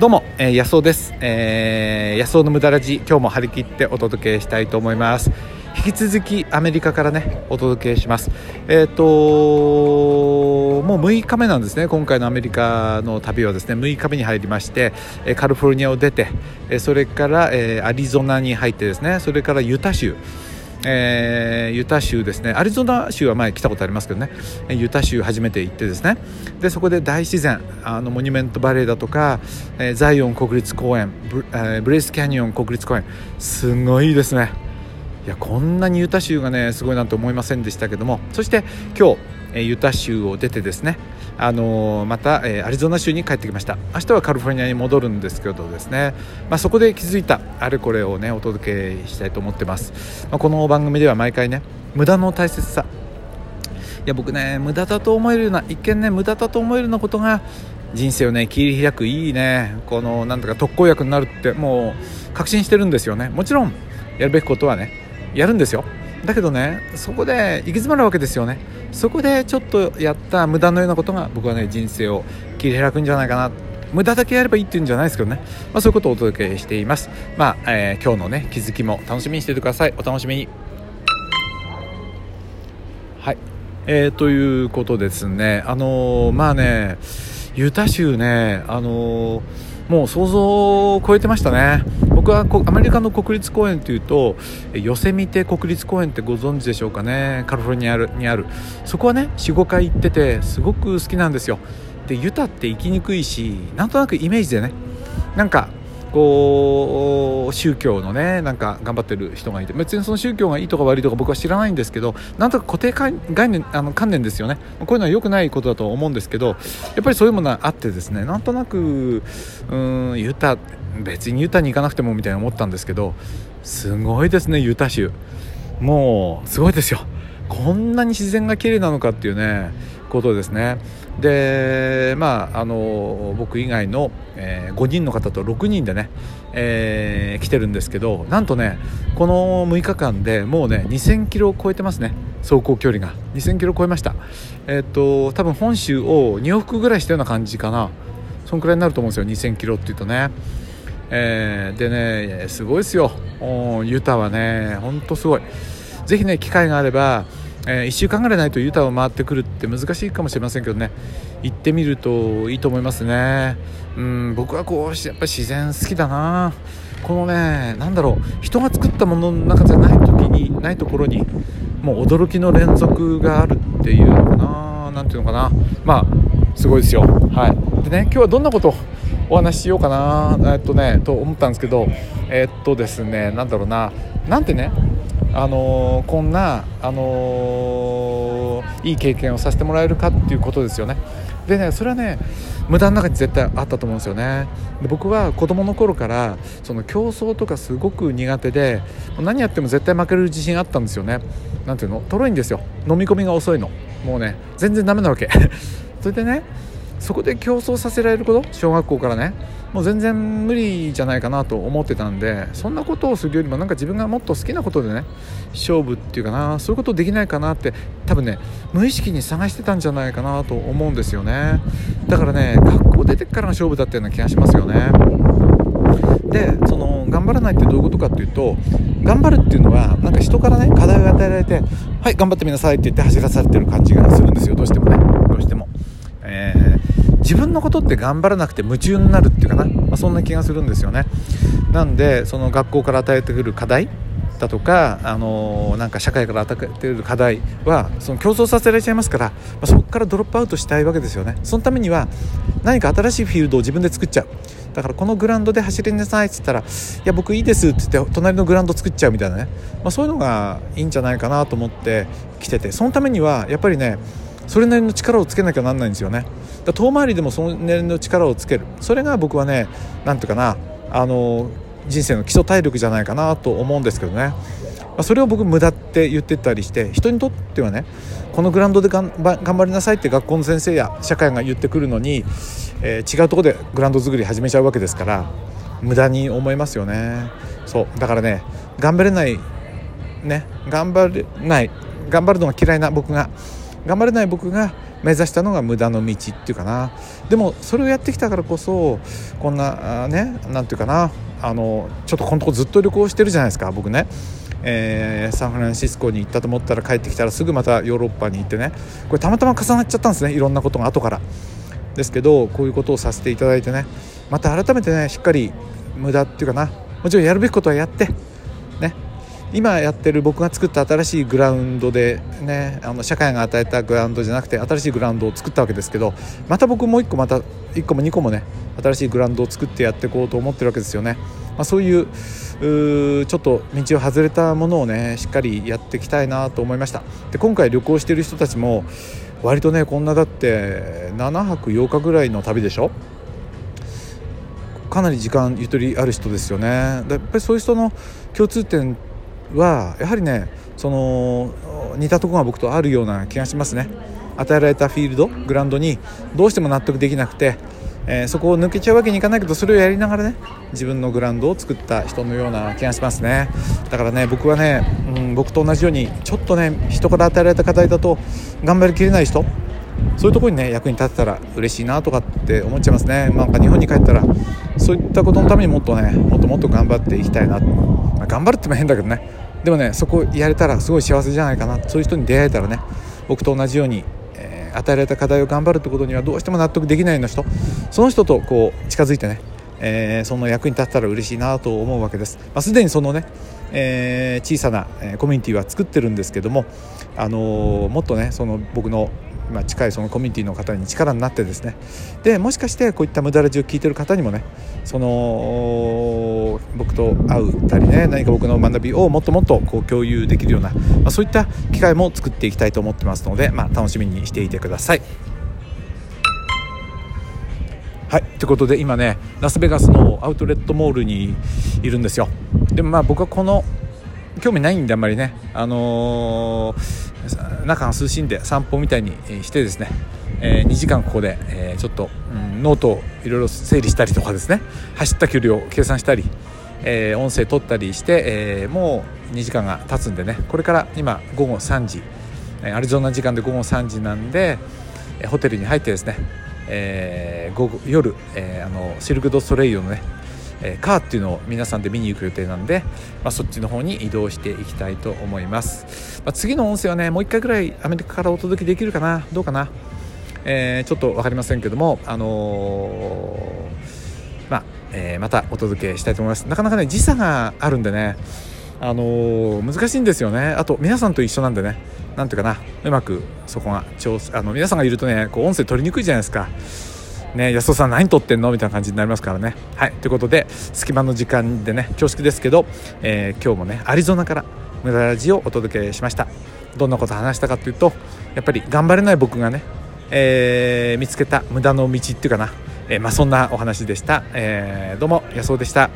どうも、えー、安尾です、えー、安尾の無駄ラジ今日も張り切ってお届けしたいと思います。引き続きアメリカからねお届けします。えっ、ー、ともう6日目なんですね。今回のアメリカの旅はですね6日目に入りましてカリフォルニアを出てそれから、アリゾナに入ってですねそれからユタ州。えー、ユタ州ですね。アリゾナ州は前来たことありますけどね。ユタ州初めて行ってですね。でそこで大自然あのモニュメントバレーだとか、えー、ザイオン国立公園ブ,、えー、ブレイスキャニオン国立公園すごいですね。いやこんなにユタ州がねすごいなと思いませんでしたけども。そして今日、えユタ州を出てですねあのまた、えアリゾナ州に帰ってきました。明日はカリフォルニアに戻るんですけどですね、まあ、そこで気づいたあれこれをねお届けしたいと思ってます、まあ、この番組では毎回ね無駄の大切さ。いや僕ね無駄だと思えるような一見ね無駄だと思えるようなことが人生をね切り開くいいねこのなんとか特効薬になるってもう確信してるんですよね。もちろんやるべきことはねやるんですよ。だけどねそこで行き詰まるわけですよね。そこでちょっとやった無駄のようなことが僕はね人生を切り開くんじゃないかな。無駄だけやればいいっていうんじゃないですけどね、まあ、そういうことをお届けしています。まあ、えー、今日のね気づきも楽しみにしててください。お楽しみに。はい。えー、ということですね。あのー、まあねユタ州ねあのーもう想像を超えてましたね。僕はアメリカの国立公園というとヨセミテ国立公園ってご存知でしょうかね。カリフォルニアにある。そこはね45回行っててすごく好きなんですよ。でユタって行きにくいしなんとなくイメージでね。なんかこう宗教のねなんか頑張ってる人がいて別にその宗教がいいとか悪いとか僕は知らないんですけどなんとか固定概念あの観念ですよね。こういうのは良くないことだと思うんですけどやっぱりそういうものがあってですねなんとなくうんユタ別にユタに行かなくてもみたいに思ったんですけどすごいですねユタ州。もうすごいですよ。こんなに自然が綺麗なのかっていうねことですね。でまああの僕以外の、えー、5人の方と6人でね、えー、来てるんですけどなんとねこの6日間でもうね2000キロを超えてますね走行距離が。2000キロ超えました。えー、っと多分本州を2往復ぐらいしたような感じかな。そんくらいになると思うんですよ2000キロっていうとね。えー、でねすごいですよ。ユタはねほんとすごい。ぜひね機会があればえー、1週間ぐらいないとユタを回ってくるって難しいかもしれませんけどね。行ってみるといいと思いますね。うん僕はこうやっぱり自然好きだな。このね何だろう。人が作ったものの中じゃない時にないところにもう驚きの連続があるっていうのかな。何ていうのかな。まあすごいですよ。はい。でね今日はどんなことお話ししようかな。えっとねと思ったんですけどえっとですね何だろうな。なんてねあの、こんな、あの、いい経験をさせてもらえるかっていうことですよね。でねそれはね無駄の中に絶対あったと思うんですよね。で僕は子供の頃からその競争とかすごく苦手で何やっても絶対負ける自信あったんですよね。なんていうの？とろいんですよ。飲み込みが遅いの。もうね全然ダメなわけ。それでねそこで競争させられること？小学校からね。もう全然無理じゃないかなと思ってたんでそんなことをするよりもなんか自分がもっと好きなことでね勝負っていうかなそういうことできないかなって多分ね無意識に探してたんじゃないかなと思うんですよね。だからね学校出てからの勝負だったような気がしますよね。でその頑張らないってどういうことかっていうと頑張るっていうのはなんか人からね課題を与えられてはい頑張ってみなさいって言って走らされてる感じがするんですよ。どうしてもね。どうしても、えー、自分のことって頑張らなくて夢中になるっていうかな、まあ、そんな気がするんですよね。なんでその学校から与えてくる課題だとか、あのー、なんか社会から与えてくる課題はその競争させられちゃいますから、まあ、そこからドロップアウトしたいわけですよね。そのためには何か新しいフィールドを自分で作っちゃう。だからこのグラウンドで走りなさいって言ったら「いや僕いいです」って言って隣のグラウンド作っちゃうみたいなね、まあ、そういうのがいいんじゃないかなと思って来ててそのためにはやっぱりねそれなりの力をつけなきゃなんないんですよね。だ遠回りでもそれなりの力をつける。それが僕はね何ていうかなあの人生の基礎体力じゃないかなと思うんですけどね、ま、それを僕無駄って言ってたりして人にとってはねこのグラウンドで頑張りなさいって学校の先生や社会が言ってくるのに、えー、違うとこでグラウンド作り始めちゃうわけですから無駄に思いますよね。そう。だからね頑張れないね頑張れない頑張るのが嫌いな僕が頑張れない僕が目指したのが無駄の道っていうかな。でもそれをやってきたからこそこんなね何て言うかな。あのちょっとこのとこずっと旅行してるじゃないですか僕ね。えー、サンフランシスコに行ったと思ったら帰ってきたらすぐまたヨーロッパに行ってね。これたまたま重なっちゃったんですねいろんなことが後から。ですけどこういうことをさせていただいてね。また改めてねしっかり無駄っていうかな。もちろんやるべきことはやってね。今やってる僕が作った新しいグラウンドでねあの社会が与えたグラウンドじゃなくて新しいグラウンドを作ったわけですけどまた僕もう1個また1個も2個もね新しいグラウンドを作ってやっていこうと思ってるわけですよね、まあ、そういうちょっと道を外れたものをねしっかりやっていきたいなと思いました。で今回旅行してる人たちも割とねこんなだって7泊8日ぐらいの旅でしょ？かなり時間ゆとりある人ですよね。やっぱりそういう人の共通点はやはりねその似たとこが僕とあるような気がしますね。与えられたフィールドグラウンドにどうしても納得できなくて、えー、そこを抜けちゃうわけにいかないけどそれをやりながらね自分のグラウンドを作った人のような気がしますね。だからね僕はね、うん、僕と同じようにちょっとね人から与えられた課題だと頑張りきれない人そういうところにね役に立てたら嬉しいなとかって思っちゃいますね。なんか日本に帰ったらそういったことのためにもっとねもっともっと頑張っていきたいな、まあ、頑張るっても変だけどね。でもねそこやれたらすごい幸せじゃないかな。そういう人に出会えたらね僕と同じように、えー、与えられた課題を頑張るってことにはどうしても納得できないような人。その人とこう近づいてね、えー、その役に立ったら嬉しいなと思うわけです、まあ、すでにそのね、えー、小さな、えコミュニティは作ってるんですけども、あのもっとねその僕のまあ、近いそのコミュニティの方に力になってですね。でもしかしてこういった無駄ラジを聞いてる方にもねその僕と会うたりね何か僕の学びをもっともっとこう共有できるような、まあ、そういった機会も作っていきたいと思ってますので、まあ、楽しみにしていてください。はいということで今ねラスベガスのアウトレットモールにいるんですよ。でもまあ僕はこの興味ないんであんまりね。あのー中が涼しいんで散歩みたいにしてですね、えー、2時間ここで、えー、ちょっと、うん、ノートをいろいろ整理したりとかですね走った距離を計算したり、えー、音声取ったりして、えもう2時間が経つんでねこれから今午後3時アリゾナ時間で午後3時なんでホテルに入ってですね、え午後夜、えあのシルク・ド・ソレイユのねえー、カーっていうのを皆さんで見に行く予定なんで、まあ、そっちの方に移動していきたいと思います、まあ、次の音声はねもう1回ぐらいアメリカからお届けできるかな？どうかな、えー、ちょっと分かりませんけどもあのー、まあえ、またお届けしたいと思います。なかなかね時差があるんでねあの、難しいんですよね。あと皆さんと一緒なんでねなんていうかなうまくそこが調あの皆さんがいるとねこう音声取りにくいじゃないですか。ね、安尾さん何撮ってんの？みたいな感じになりますからね。はい、ということで隙間の時間でね恐縮ですけど、えー、今日もねアリゾナから無駄ラジをお届けしましたどんなこと話したかというとやっぱり頑張れない僕がね、えー、見つけた無駄の道っていうかな、えー、まあ、そんなお話でした、えどうも安尾でした。